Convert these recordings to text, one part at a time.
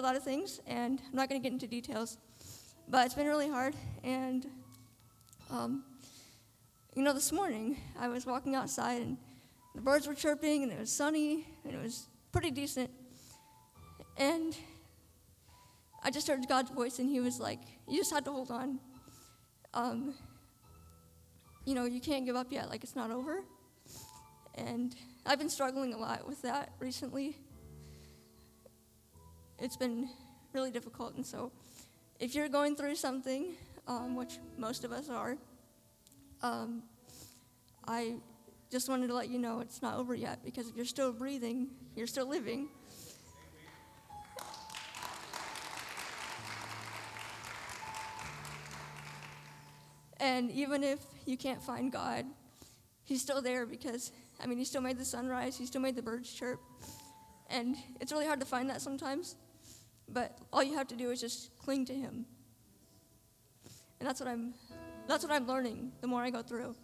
a lot of things, and I'm not going to get into details, but it's been really hard. And, um, you know, this morning I was walking outside, and the birds were chirping, and it was sunny, and it was pretty decent. And I just heard God's voice, and He was like, You just had to hold on. Um, you know, you can't give up yet, like it's not over. And I've been struggling a lot with that recently. It's been really difficult, and so if you're going through something, um, which most of us are, um, I just wanted to let you know it's not over yet because if you're still breathing, you're still living. And even if you can't find God, He's still there because, I mean, He still made the sunrise, He still made the birds chirp. And it's really hard to find that sometimes, but all you have to do is just cling to Him. And that's what I'm, that's what I'm learning the more I go through.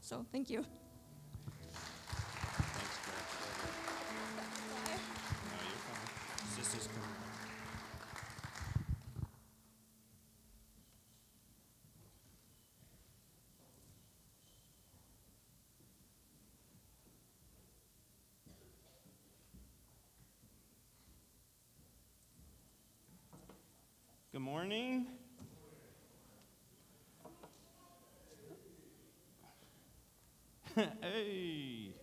So, thank you. Morning. hey.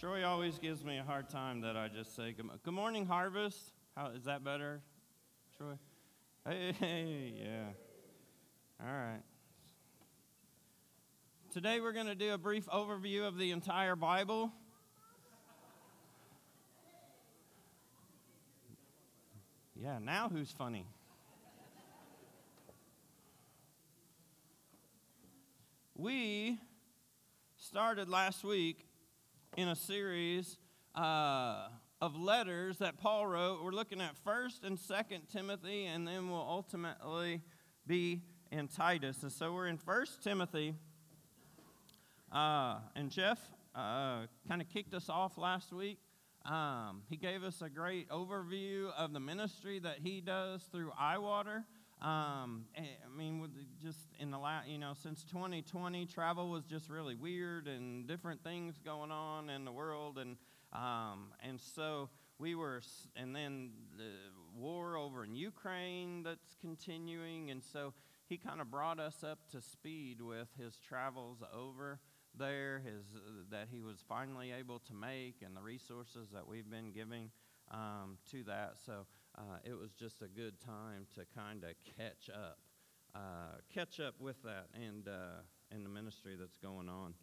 Troy always gives me a hard time that I just say good, morning, Harvest. How is that better, Troy? Hey, yeah. All right. Today we're going to do a brief overview of the entire Bible. Yeah, now who's funny? we started last week in a series uh, of letters that Paul wrote. We're looking at 1st and 2nd Timothy, and then we'll ultimately be in Titus. And so we're in 1st Timothy. Uh, and Jeff uh, kind of kicked us off last week um, he gave us a great overview of the ministry that he does through iWater. Um, eh, I mean, just in the last, you know, since 2020, travel was just really weird and different things going on in the world, and um, and so we were, and then the war over in Ukraine that's continuing, and so he kind of brought us up to speed with his travels over there, his, uh, that he was finally able to make, and the resources that we've been giving um, to that. So uh, it was just a good time to kind of catch up, uh, catch up with that and uh, and the ministry that's going on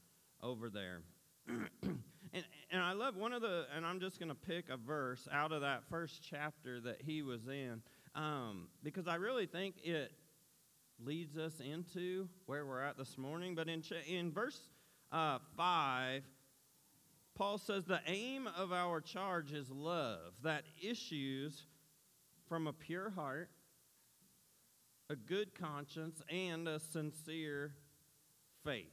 over there. and, and I love one of the, and I'm just going to pick a verse out of that first chapter that he was in, um, because I really think it leads us into where we're at this morning. But in, in verse uh, 5, Paul says the aim of our charge is love that issues from a pure heart, a good conscience, and a sincere faith.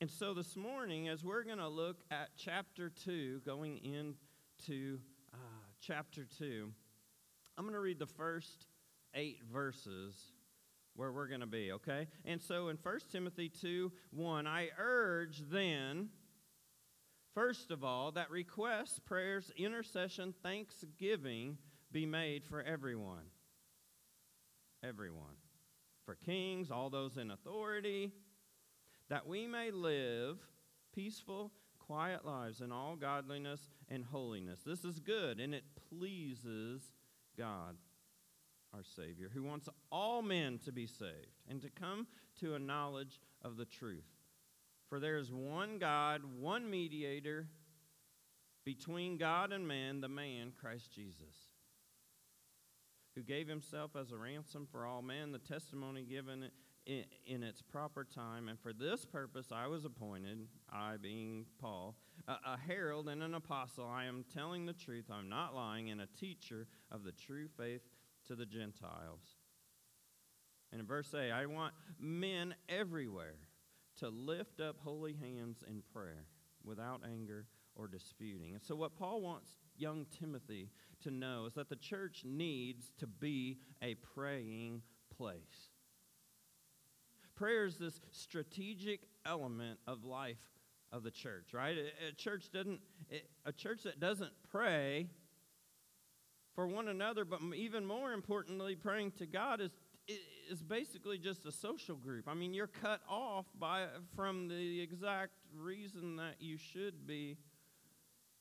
And so this morning, as we're going to look at chapter 2, going into uh, chapter 2, I'm going to read the first eight verses where we're going to be, okay? And so in 1 Timothy 2 1, I urge then, first of all, that requests, prayers, intercession, thanksgiving be made for everyone. Everyone. For kings, all those in authority, that we may live peaceful, quiet lives in all godliness and holiness. This is good, and it pleases God our Savior, who wants all men to be saved and to come to a knowledge of the truth. For there is one God, one mediator between God and man, the man, Christ Jesus, who gave himself as a ransom for all men, the testimony given in, its proper time. And for this purpose I was appointed, I being Paul, a herald and an apostle. I am telling the truth, I'm not lying, and a teacher of the true faith to the Gentiles. And in verse 8, I want men everywhere to lift up holy hands in prayer. without anger or disputing. And so, what Paul wants young Timothy to know is that the church needs to be a praying place. Prayer is this strategic element of life of the church, right? A, church doesn't a church that doesn't pray for one another, but even more importantly, praying to God is is basically just a social group. I mean, you're cut off by from the exact reason that you should be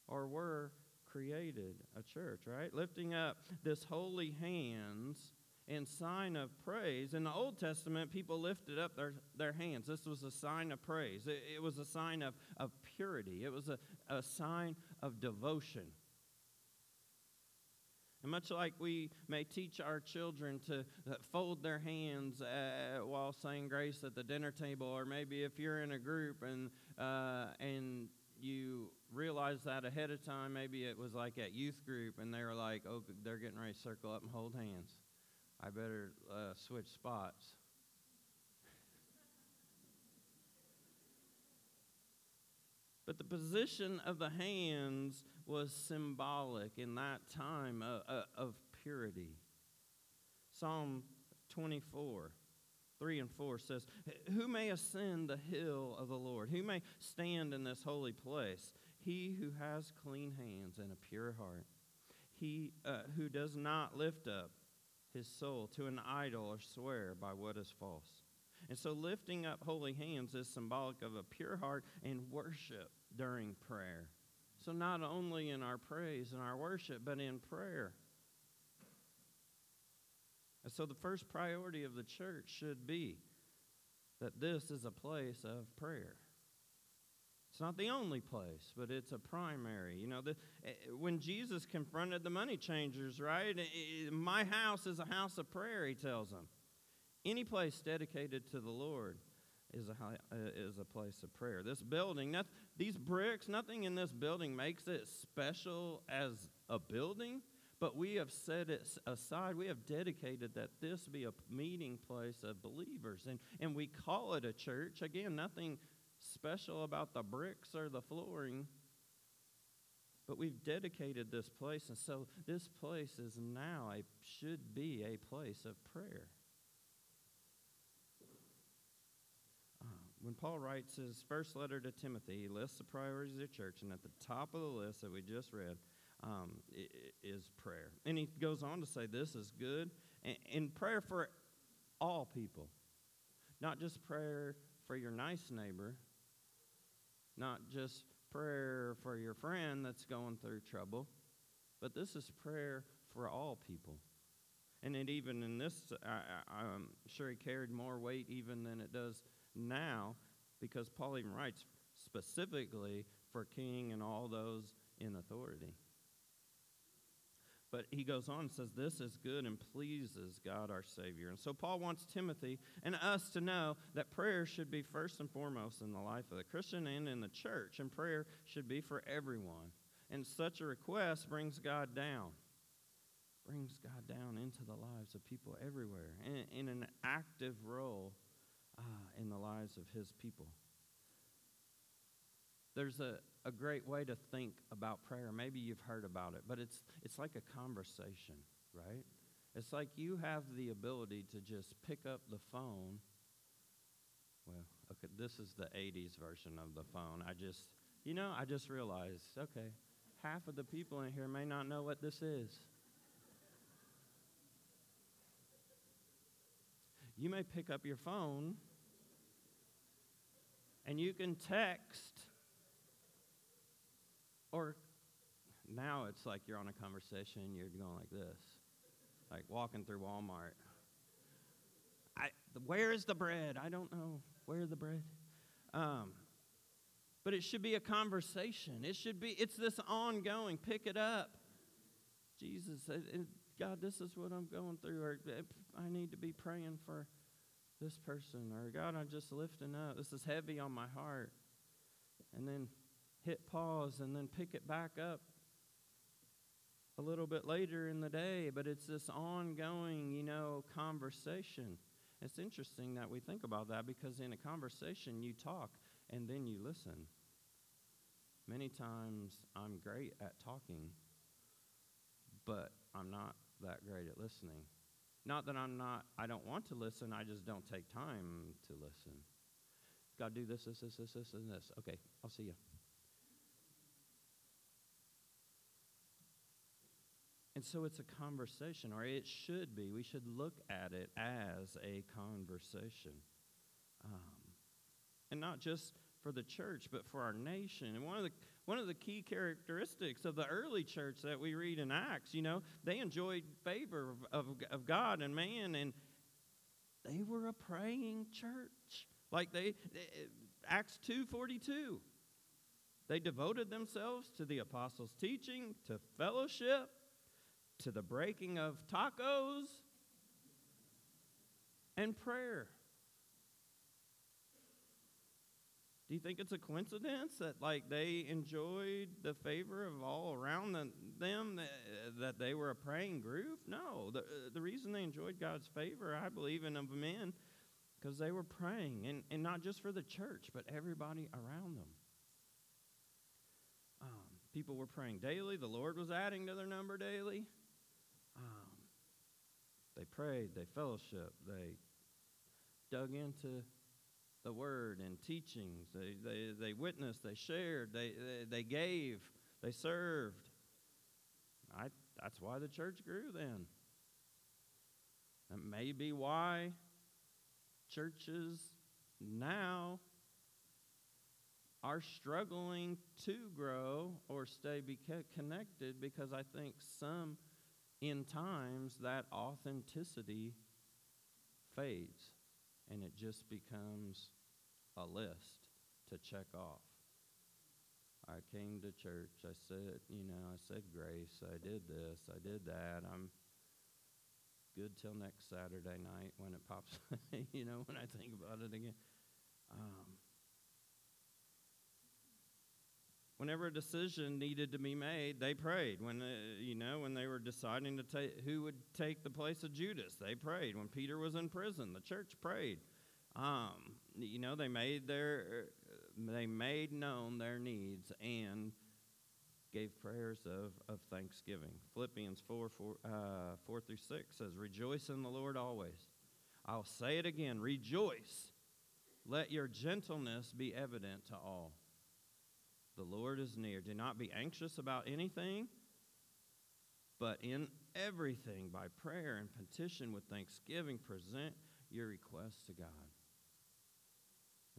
or were created a church, right? Lifting up this holy hands in sign of praise. In the Old Testament, people lifted up their, their hands. This was a sign of praise, it, it was a sign of, of purity, it was a, a sign of devotion. And much like we may teach our children to uh, fold their hands uh, while saying grace at the dinner table, or maybe if you're in a group and, uh, and you realize that ahead of time, maybe it was like at youth group and they were like, oh, they're getting ready to circle up and hold hands. I better uh, switch spots. But the position of the hands was symbolic in that time of, uh, uh, of purity. Psalm 24, 3 and 4 says, Who may ascend the hill of the Lord? Who may stand in this holy place? He who has clean hands and a pure heart. He uh, who does not lift up his soul to an idol or swear by what is false. And so, lifting up holy hands is symbolic of a pure heart and worship during prayer. So, not only in our praise and our worship, but in prayer. And so, the first priority of the church should be that this is a place of prayer. It's not the only place, but it's a primary. You know, the, eh, when Jesus confronted the money changers, right? Eh, eh, My house is a house of prayer, he tells them. Any place dedicated to the Lord is a, uh, is a place of prayer. This building, not, these bricks, nothing in this building makes it special as a building, but we have set it aside. We have dedicated that this be a meeting place of believers. And, and we call it a church. Again, nothing special about the bricks or the flooring. But we've dedicated this place, and so this place is now a should be a place of prayer. When Paul writes his first letter to Timothy, he lists the priorities of the church, and at the top of the list that we just read um, is prayer. And he goes on to say, This is good. And, prayer for all people, not just prayer for your nice neighbor, not just prayer for your friend that's going through trouble, but this is prayer for all people. And it even in this, I, I'm sure he carried more weight even than it does now because Paul even writes specifically for king and all those in authority. But he goes on and says, This is good and pleases God our Savior. And so Paul wants Timothy and us to know that prayer should be first and foremost in the life of the Christian and in the church, and prayer should be for everyone. And such a request brings God down, brings God down into the lives of people everywhere in, in an active role ah, in the lives of his people. There's a, a great way to think about prayer. Maybe you've heard about it, but it's, it's like a conversation, right? It's like you have the ability to just pick up the phone. Well, okay, this is the 80s version of the phone. I just, you know, I just realized, okay, half of the people in here may not know what this is. You may pick up your phone and you can text or now it's like you're on a conversation you're going like this like walking through walmart. I, where is the bread? I don't know. Where the bread? Um, but it should be a conversation. It should be it's this ongoing pick it up. Jesus God, this is what I'm going through, or I need to be praying for this person, or God, I'm just lifting up. This is heavy on my heart. And then hit pause and then pick it back up a little bit later in the day, but it's this ongoing, you know, conversation. It's interesting that we think about that because in a conversation you talk and then you listen. Many times I'm great at talking, but I'm not that great at listening. Not that I'm not, I don't want to listen, I just don't take time to listen. God, do this, this, this, this, this, and this. Okay, I'll see you. And so it's a conversation, or it should be. We should look at it as a conversation. Um, and not just for the church, but for our nation. And one of the one of the key characteristics of the early church that we read in Acts, you know, they enjoyed favor of, of, of God and man, and they were a praying church. Like they, Acts 2.42, they devoted themselves to the apostles' teaching, to fellowship, to the breaking of tacos, and prayer. Do you think it's a coincidence that like they enjoyed the favor of all around the, them that, that, they were a praying group? No. The, the reason they enjoyed God's favor, I believe, in of men, because they were praying, and, and not just for the church, but everybody around them. Um, people were praying daily. The Lord was adding to their number daily. Um, they prayed, they fellowship, they dug into the word and teachings. They, they, they witnessed, they shared, they, they, they gave, they served. I, that's why the church grew then. That may be why churches now are struggling to grow or stay connected because I think some, in times, that authenticity fades and it just becomes a list to check off. I came to church. I said, you know, I said grace. I did this. I did that. I'm good till next Saturday night when it pops, you know, when I think about it again. Um, whenever a decision needed to be made, they prayed. When uh, you know, when they were deciding to take who would take the place of Judas, they prayed. When Peter was in prison, the church prayed. Um, you know, they made their they made known their needs and gave prayers of, of thanksgiving. Philippians 4, 4, uh, 4 through 6 says, Rejoice in the Lord always. I'll say it again, rejoice. Let your gentleness be evident to all. The Lord is near. Do not be anxious about anything, but in everything, by prayer and petition with thanksgiving, present your requests to God.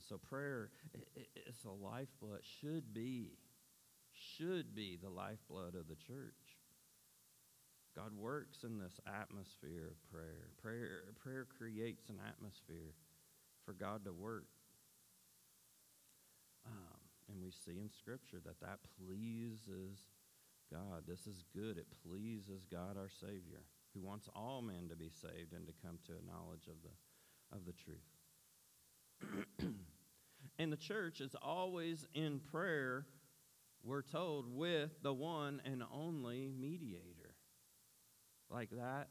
So prayer is a lifeblood, should be, should be the lifeblood of the church. God works in this atmosphere of prayer. Prayer, prayer creates an atmosphere for God to work. And we see in Scripture that that pleases God. This is good. It pleases God, our Savior, who wants all men to be saved and to come to a knowledge of the, of the truth. and the church is always in prayer, we're told, with the one and only mediator. Like that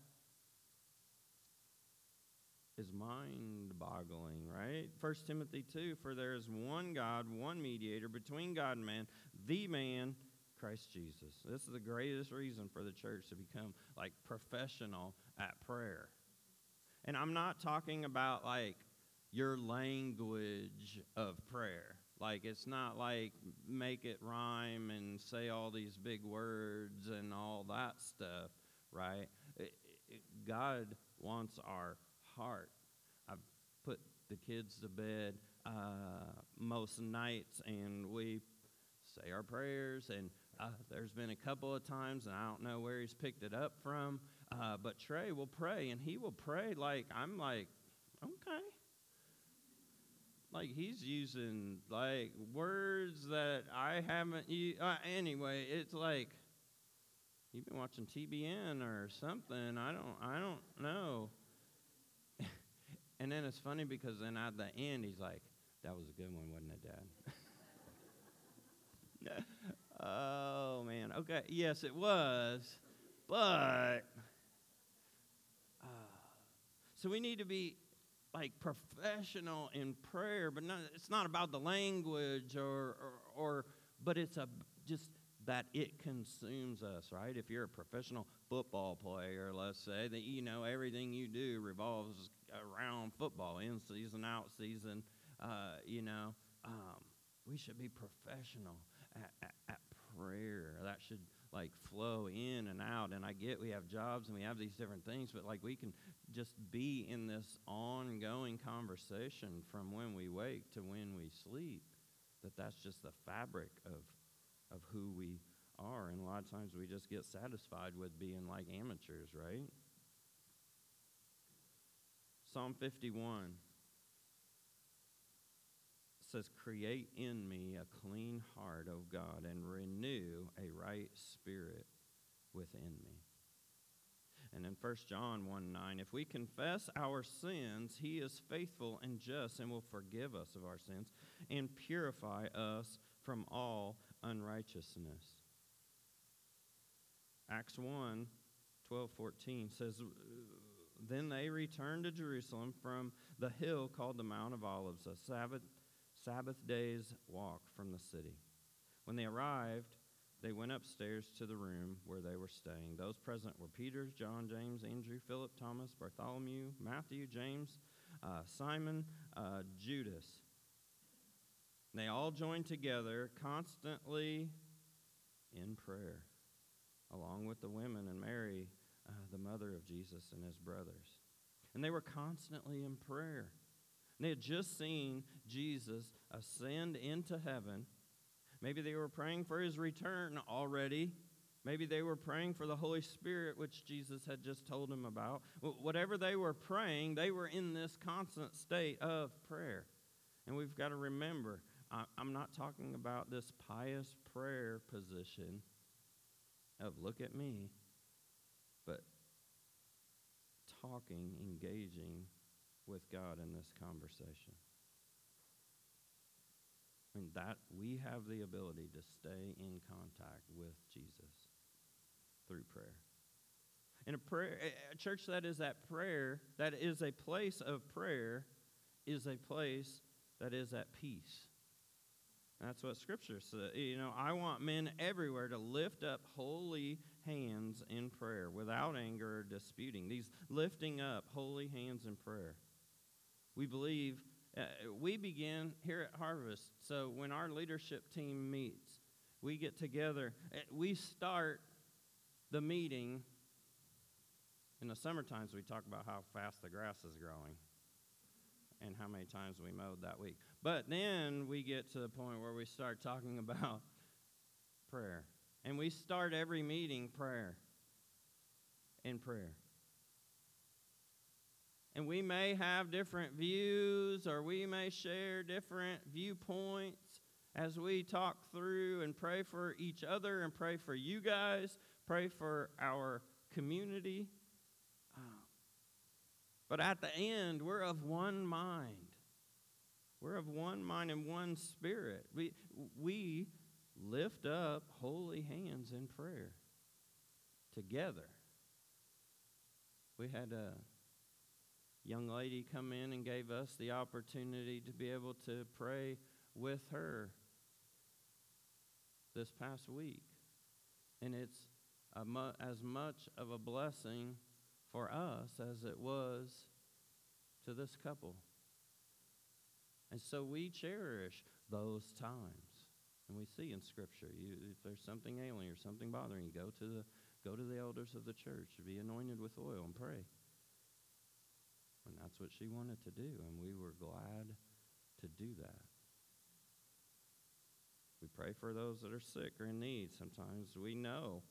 is mind boggling, right? 1 Timothy 2 For there is one God, one mediator between God and man, the man, Christ Jesus. This is the greatest reason for the church to become like professional at prayer. And I'm not talking about like your language of prayer. Like it's not like make it rhyme and say all these big words and all that stuff, right? It, it, God wants our heart. I've put the kids to bed uh, most nights, and we say our prayers. And uh, there's been a couple of times, and I don't know where he's picked it up from, uh, but Trey will pray, and he will pray like I'm like, okay. Like he's using like words that I haven't used. Uh, anyway, it's like you've been watching TBN or something. I don't. I don't know. And then it's funny because then at the end, he's like, that was a good one, wasn't it, Dad? oh, man. Okay. Yes, it was. But, uh, so we need to be like professional in prayer, but not, it's not about the language or, or, or but it's a just that it consumes us, right? If you're a professional football player, let's say, that you know everything you do revolves around football, in season, out season, uh, you know, um, we should be professional at, at, at prayer. That should like flow in and out. And I get we have jobs and we have these different things, but like we can just be in this ongoing conversation from when we wake to when we sleep. That that's just the fabric of of who we are. And a lot of times we just get satisfied with being like amateurs, right? Psalm 51 says, Create in me a clean heart, O God, and renew a right spirit within me. And in 1 John 1 9, if we confess our sins, he is faithful and just and will forgive us of our sins and purify us from all unrighteousness. Acts 1 12 14 says, Then they returned to Jerusalem from the hill called the Mount of Olives, a Sabbath Sabbath day's walk from the city. When they arrived, they went upstairs to the room where they were staying. Those present were Peter, John, James, Andrew, Philip, Thomas, Bartholomew, Matthew, James, uh, Simon, uh, Judas. They all joined together constantly in prayer, along with the women and Mary, uh, the mother of Jesus, and his brothers. And they were constantly in prayer. And They had just seen Jesus ascend into heaven. Maybe they were praying for his return already. Maybe they were praying for the Holy Spirit, which Jesus had just told them about. Whatever they were praying, they were in this constant state of prayer. And we've got to remember, I'm not talking about this pious prayer position of look at me, but talking, engaging with God in this conversation. Mean, that we have the ability to stay in contact with Jesus through prayer. In a prayer, a church that is at prayer, that is a place of prayer, is a place that is at peace. That's what Scripture says. You know, I want men everywhere to lift up holy hands in prayer without anger or disputing. These lifting up holy hands in prayer. We believe uh, we begin here at Harvest. So when our leadership team meets, we get together. Uh, we start the meeting. In the summer times, we talk about how fast the grass is growing and how many times we mowed that week. But then we get to the point where we start talking about prayer. And we start every meeting prayer in prayer. And we may have different views or we may share different viewpoints as we talk through and pray for each other and pray for you guys, pray for our community. Uh, but at the end, we're of one mind. We're of one mind and one spirit. We, we lift up holy hands in prayer together. We had a young lady come in and gave us the opportunity to be able to pray with her this past week. And it's mu- as much of a blessing for us as it was to this couple. And so we cherish those times. And we see in Scripture, you, if there's something ailing or something bothering you, go to the go to the elders of the church, be anointed with oil, and pray. And that's what she wanted to do, and we were glad to do that. We pray for those that are sick or in need. Sometimes we know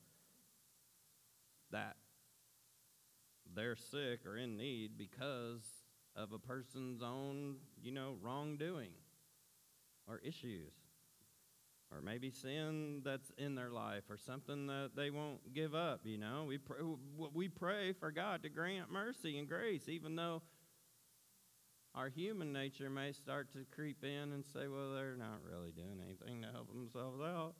that they're sick or in need because of a person's own, you know, wrongdoing or issues. Or maybe sin that's in their life, or something that they won't give up. You know, we pray, we pray for God to grant mercy and grace, even though our human nature may start to creep in and say, well, they're not really doing anything to help themselves out.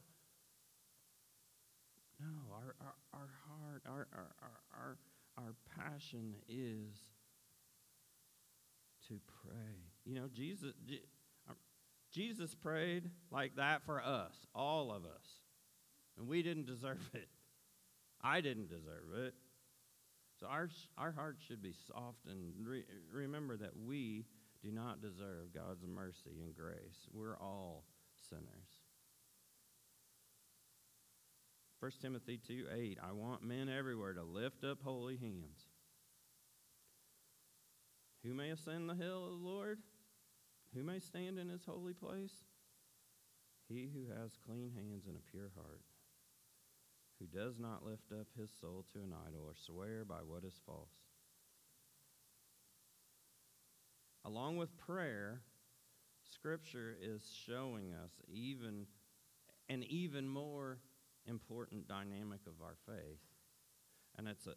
No, our, our, our heart, our, our, our, our, our passion is to pray. You know, Jesus, uh, Jesus prayed like that for us, all of us. And we didn't deserve it. I didn't deserve it. So our, our hearts should be soft and re- remember that we do not deserve God's mercy and grace. We're all sinners. 1 Timothy 2 8, I want men everywhere to lift up holy hands. Who may ascend the hill of the Lord? Who may stand in his holy place? He who has clean hands and a pure heart, who does not lift up his soul to an idol or swear by what is false. Along with prayer, Scripture is showing us even an even more important dynamic of our faith, and it's a,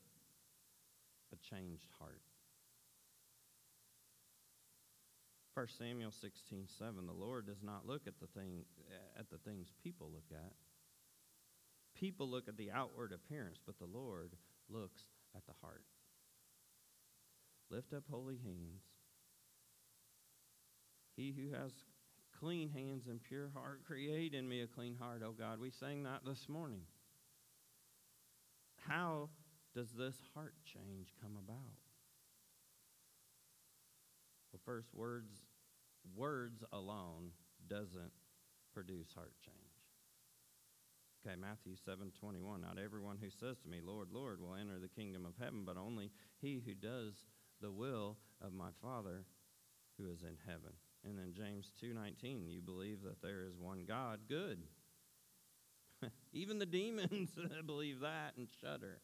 a changed heart. 1 Samuel 16, 7, the Lord does not look at the, thing, uh, at the things people look at. People look at the outward appearance, but the Lord looks at the heart. Lift up holy hands. He who has clean hands and pure heart, create in me a clean heart, O God. We sang that this morning. How does this heart change come about? Well, first, words, words alone doesn't produce heart change. Okay, Matthew 7 21. Not everyone who says to me, Lord, Lord, will enter the kingdom of heaven, but only he who does the will of my Father who is in heaven. And then James 2:19, you believe that there is one God, good. Even the demons believe that and shudder.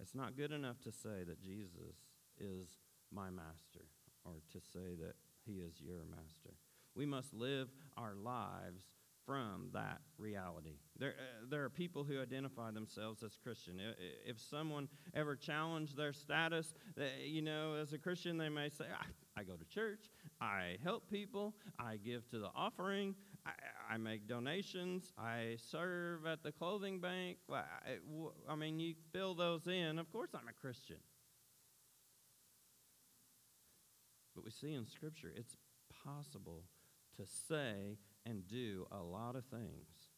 It's not good enough to say that Jesus is my master or to say that he is your master. We must live our lives from that reality. There, uh, there are people who identify themselves as Christian. If someone ever challenged their status, you know, as a Christian, they may say, I, I go to church, I help people, I give to the offering, I, I make donations, I serve at the clothing bank. I, I mean, you fill those in. Of course, I'm a Christian. But we see in Scripture it's possible to say and do a lot of things,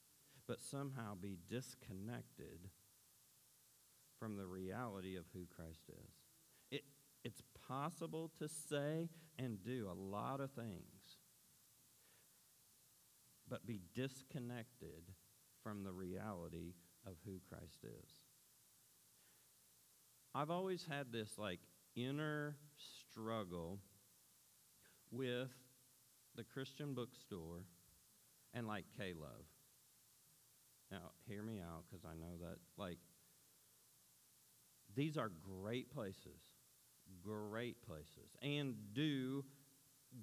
but somehow be disconnected from the reality of who Christ is. It, it's possible to say and do a lot of things, but be disconnected from the reality of who Christ is. I've always had this like inner struggle with the Christian bookstore and like K Love. Now, hear me out because I know that, like, these are great places, great places, and do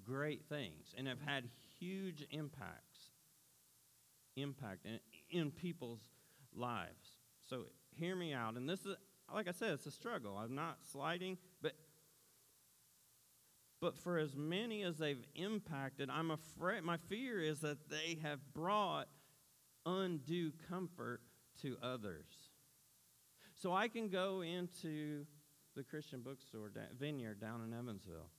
great things and have had huge impacts, impact in, in people's lives. So, hear me out. And this is, like I said, it's a struggle. I'm not sliding, but but for as many as they've impacted, I'm afraid, my fear is that they have brought undue comfort to others. So I can go into the Christian bookstore, Vineyard, down in Evansville,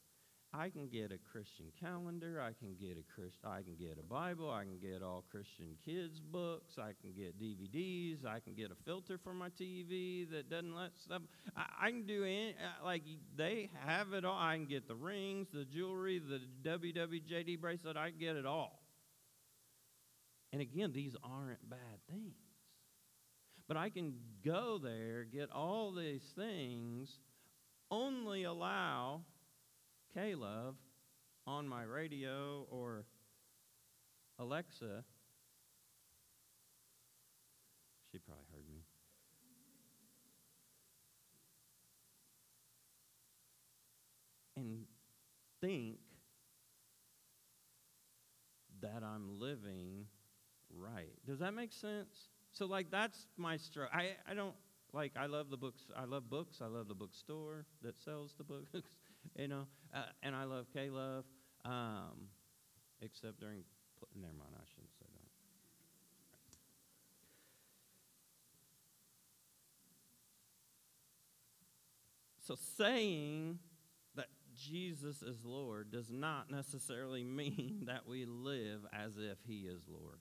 I can get a Christian calendar. I can get a Christ, I can get a Bible. I can get all Christian kids books. I can get DVDs. I can get a filter for my TV that doesn't let stuff. I, I can do any, uh, like they have it all. I can get the rings, the jewelry, the WWJD bracelet. I can get it all. And again, these aren't bad things. But I can go there, get all these things, only allow K-Love on my radio or Alexa, she probably heard me. And think that I'm living right. Does that make sense? So, like, that's my struggle. I, I don't, like, I love the books. I love books. I love the bookstore that sells the books. you know, uh, and I love K Love, um, except during. Pl- never mind, I shouldn't say that. So saying that Jesus is Lord does not necessarily mean that we live as if He is Lord.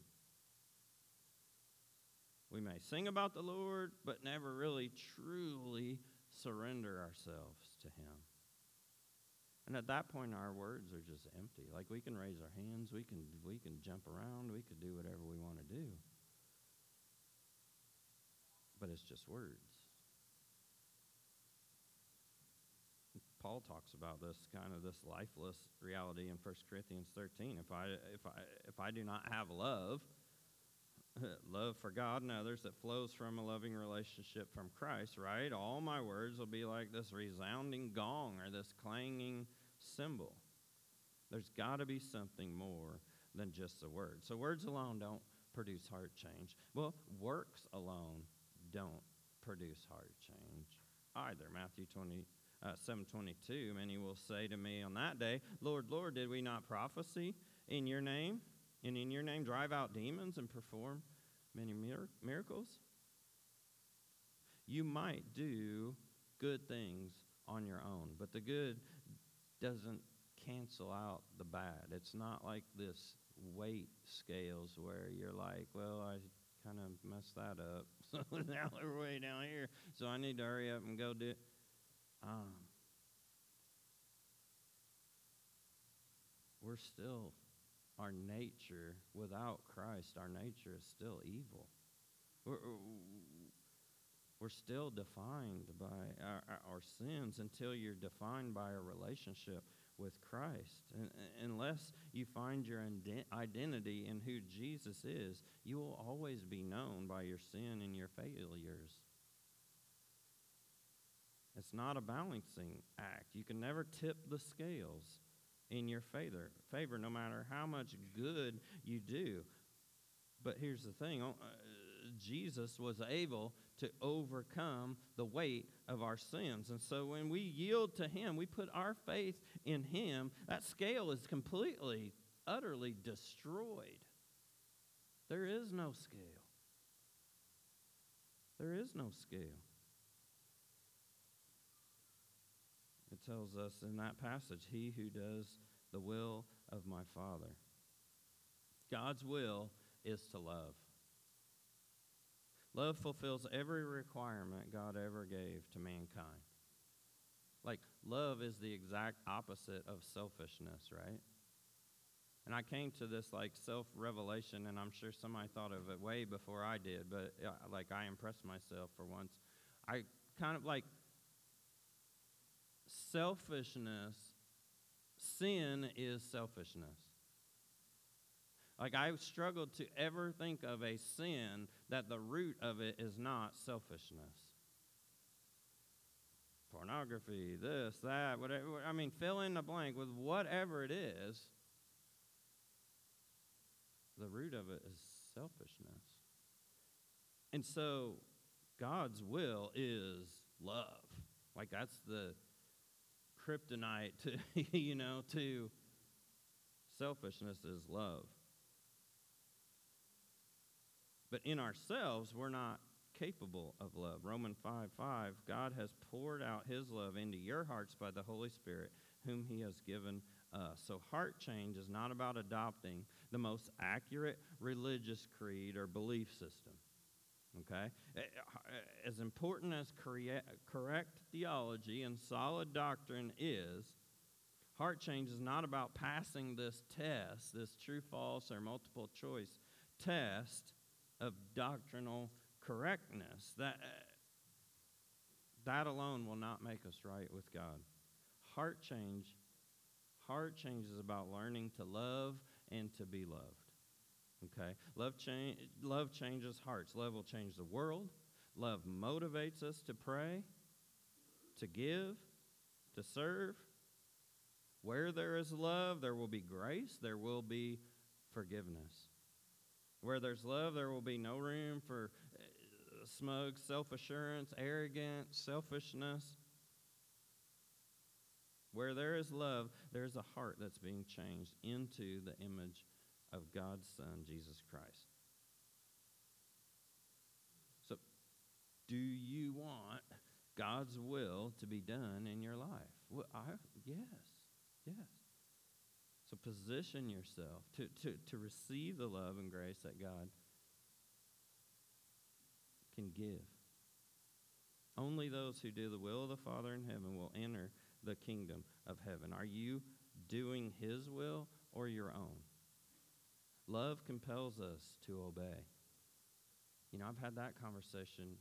We may sing about the Lord, but never really truly surrender ourselves to Him. And at that point, our words are just empty. Like we can raise our hands, we can, we can jump around, we could do whatever we want to do. But it's just words. Paul talks about this kind of this lifeless reality in 1 Corinthians 13. If I, if I, if I do not have love, love for God and others that flows from a loving relationship from Christ, right? All my words will be like this resounding gong or this clanging cymbal. There's got to be something more than just the word. So words alone don't produce heart change. Well, works alone don't produce heart change either. Matthew 20 uh, 722 many will say to me on that day lord lord did we not prophesy in your name and in your name drive out demons and perform many mir- miracles you might do good things on your own but the good doesn't cancel out the bad it's not like this weight scales where you're like well i kind of messed that up so now we're way down here so i need to hurry up and go do it um, we're still, our nature, without Christ, our nature is still evil. We're, we're still defined by our, our, sins until you're defined by a relationship with Christ. And, unless you find your identity in who Jesus is, you will always be known by your sin and your failures. It's not a balancing act. You can never tip the scales in your favor, favor no matter how much good you do. But here's the thing uh, Jesus was able to overcome the weight of our sins. And so when we yield to Him, we put our faith in Him, that scale is completely, utterly destroyed. There is no scale. There is no scale. It tells us in that passage, He who does the will of my Father. God's will is to love. Love fulfills every requirement God ever gave to mankind. Like, love is the exact opposite of selfishness, right? And I came to this like self revelation, and I'm sure somebody thought of it way before I did, but like I impressed myself for once. I kind of like selfishness, sin is selfishness. Like, I struggled to ever think of a sin that the root of it is not selfishness. Pornography, this, that, whatever. I mean, fill in the blank with whatever it is. The root of it is selfishness. And so, God's will is love. Like, that's the kryptonite to, you know, to selfishness is love. But in ourselves, we're not capable of love. Romans 5 5, God has poured out his love into your hearts by the Holy Spirit, whom he has given us. So, heart change is not about adopting the most accurate religious creed or belief system. Okay? As important as correct theology and solid doctrine is, heart change is not about passing this test, this true, false, or multiple choice test of doctrinal correctness. That, eh, that alone will not make us right with God. Heart change, heart change is about learning to love and to be loved. Okay? Love, cha- love changes hearts. Love will change the world. Love motivates us to pray, to give, to serve. Where there is love, there will be grace, there will be forgiveness. Where there's love, there will be no room for uh, smug self assurance, arrogance, selfishness. Where there is love, there's a heart that's being changed into the image of God's Son, Jesus Christ. So, do you want God's will to be done in your life? Well, I, yes. Yes. So position yourself to, to, to receive the love and grace that God can give. Only those who do the will of the Father in heaven will enter the kingdom of heaven. Are you doing His will or your own? Love compels us to obey. You know, I've had that conversation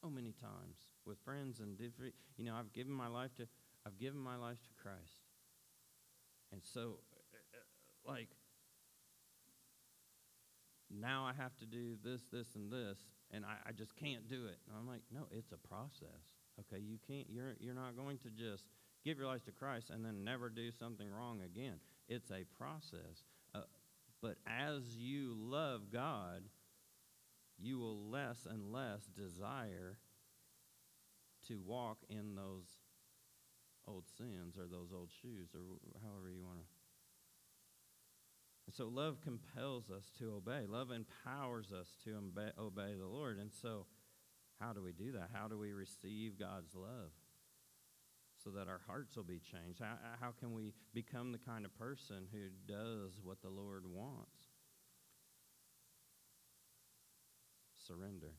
so many times with friends and different, you know, I've given my life to I've given my life to Christ. And so like now I have to do this, this, and this, and I, I just can't do it. And I'm like, no, it's a process. Okay, you can't. You're you're not going to just give your life to Christ and then never do something wrong again. It's a process. Uh, but as you love God, you will less and less desire to walk in those old sins or those old shoes or however you want to and so love compels us to obey. Love empowers us to obey the Lord. And so, how do we do that? How do we receive God's love so that our hearts will be changed? How, how can we become the kind of person who does what the Lord wants? Surrender.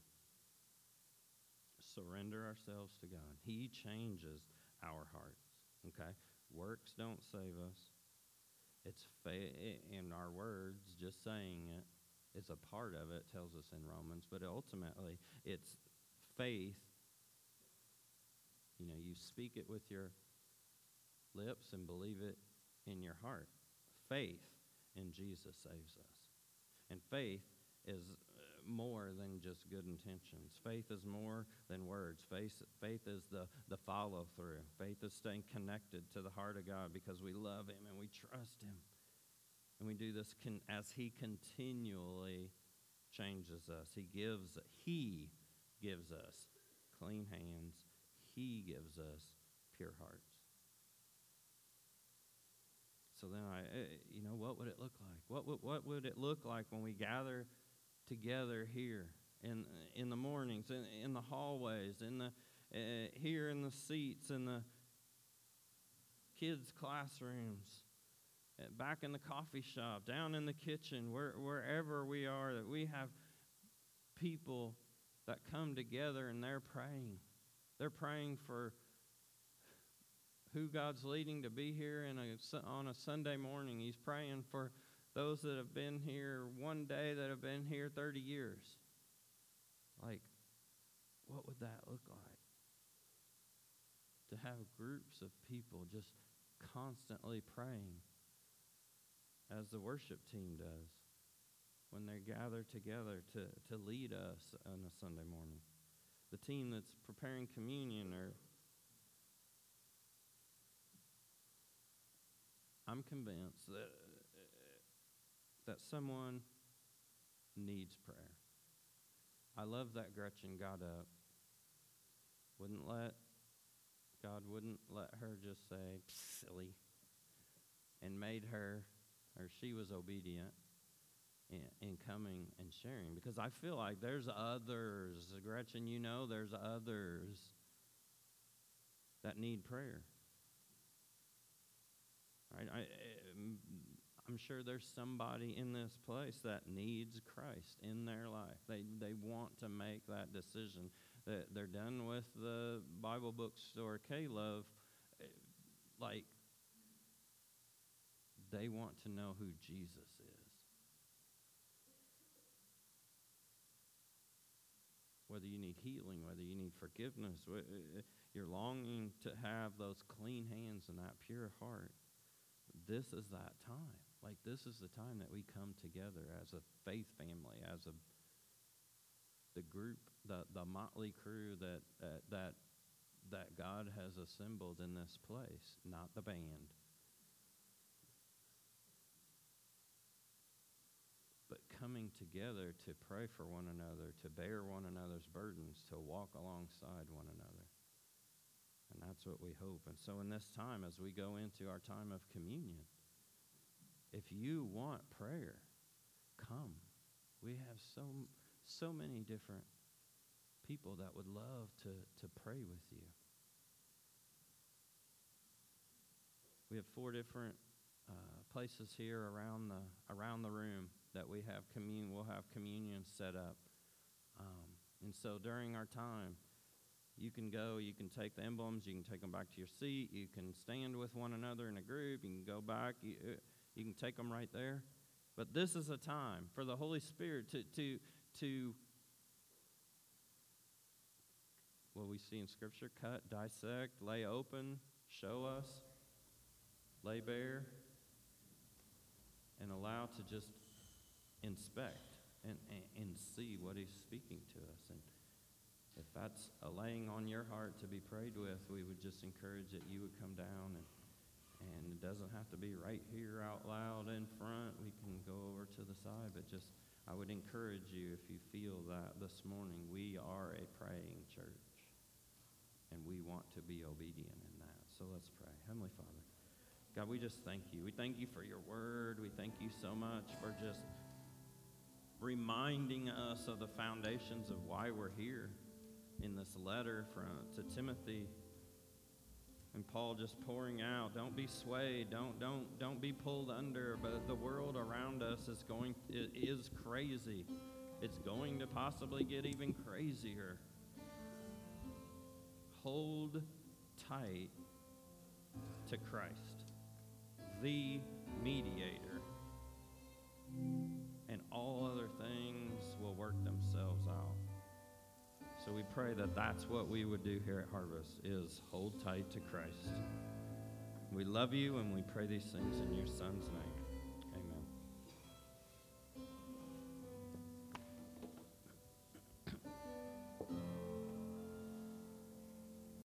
Surrender ourselves to God. He changes our hearts. Okay? Works don't save us. It's fa- in our words, just saying it is a part of it, tells us in Romans, but ultimately it's faith. You know, you speak it with your lips and believe it in your heart. Faith in Jesus saves us. And faith is more than just good intentions. Faith is more than words. Faith, faith is the, the follow through. Faith is staying connected to the heart of God because we love Him and we trust Him. And we do this con- as He continually changes us. He gives, He gives us clean hands. He gives us pure hearts. So then I, eh, you know, what would it look like? What would, what would it look like when we gather together here in, in the mornings, in, in the hallways, in the, uh, here in the seats, in the kids' classrooms, uh, back in the coffee shop, down in the kitchen, where, wherever we are, that we have people that come together and they're praying. They're praying for who God's leading to be here in a, on a Sunday morning. He's praying for those that have been here one day that have been here 30 years. Like, what would that look like? To have groups of people just constantly praying as the worship team does when they gather together to, to lead us on a Sunday morning. The team that's preparing communion or I'm convinced that that someone needs prayer. I love that Gretchen got up. Wouldn't let, God wouldn't let her just say, silly, and made her, or she was obedient in, in coming and sharing. Because I feel like there's others, Gretchen, you know, there's others that need prayer. Right? I, eh, I'm sure there's somebody in this place that needs Christ in their life. They, they want to make that decision. That they're done with the Bible bookstore K-Love. Eh, like, they want to know who Jesus is. Whether you need healing, whether you need forgiveness, eh, you're longing to have those clean hands and that pure heart. This is that time. Like this is the time that we come together as a faith family, as a the group, the the motley crew that uh, that that God has assembled in this place, not the band. But coming together to pray for one another, to bear one another's burdens, to walk alongside one another. And that's what we hope. And so, in this time, as we go into our time of communion, if you want prayer, come. We have so so many different people that would love to, to pray with you. We have four different uh, places here around the around the room that we have commun. We'll have communion set up, um, and so during our time, you can go. You can take the emblems. You can take them back to your seat. You can stand with one another in a group. You can go back. You, uh, you can take them right there. But this is a time for the Holy Spirit to to to what we see in Scripture cut, dissect, lay open, show us, lay bare, and allow to just inspect and, and, and see what He's speaking to us. And if that's a laying on your heart to be prayed with, we would just encourage that you would come down and and it doesn't have to be right here out loud in front. We can go over to the side, but just I would encourage you if you feel that this morning, we are a praying church and we want to be obedient in that. So let's pray. Heavenly Father, God, we just thank you. We thank you for your word. We thank you so much for just reminding us of the foundations of why we're here in this letter from, to Timothy. And Paul just pouring out, don't be swayed, don't don't don't be pulled under, but the world around us is going is crazy. It's going to possibly get even crazier. Hold tight to Christ, the mediator. And all other things will work themselves out. So we pray that that's what we would do here at Harvest is hold tight to Christ. We love you and we pray these things in your son's name.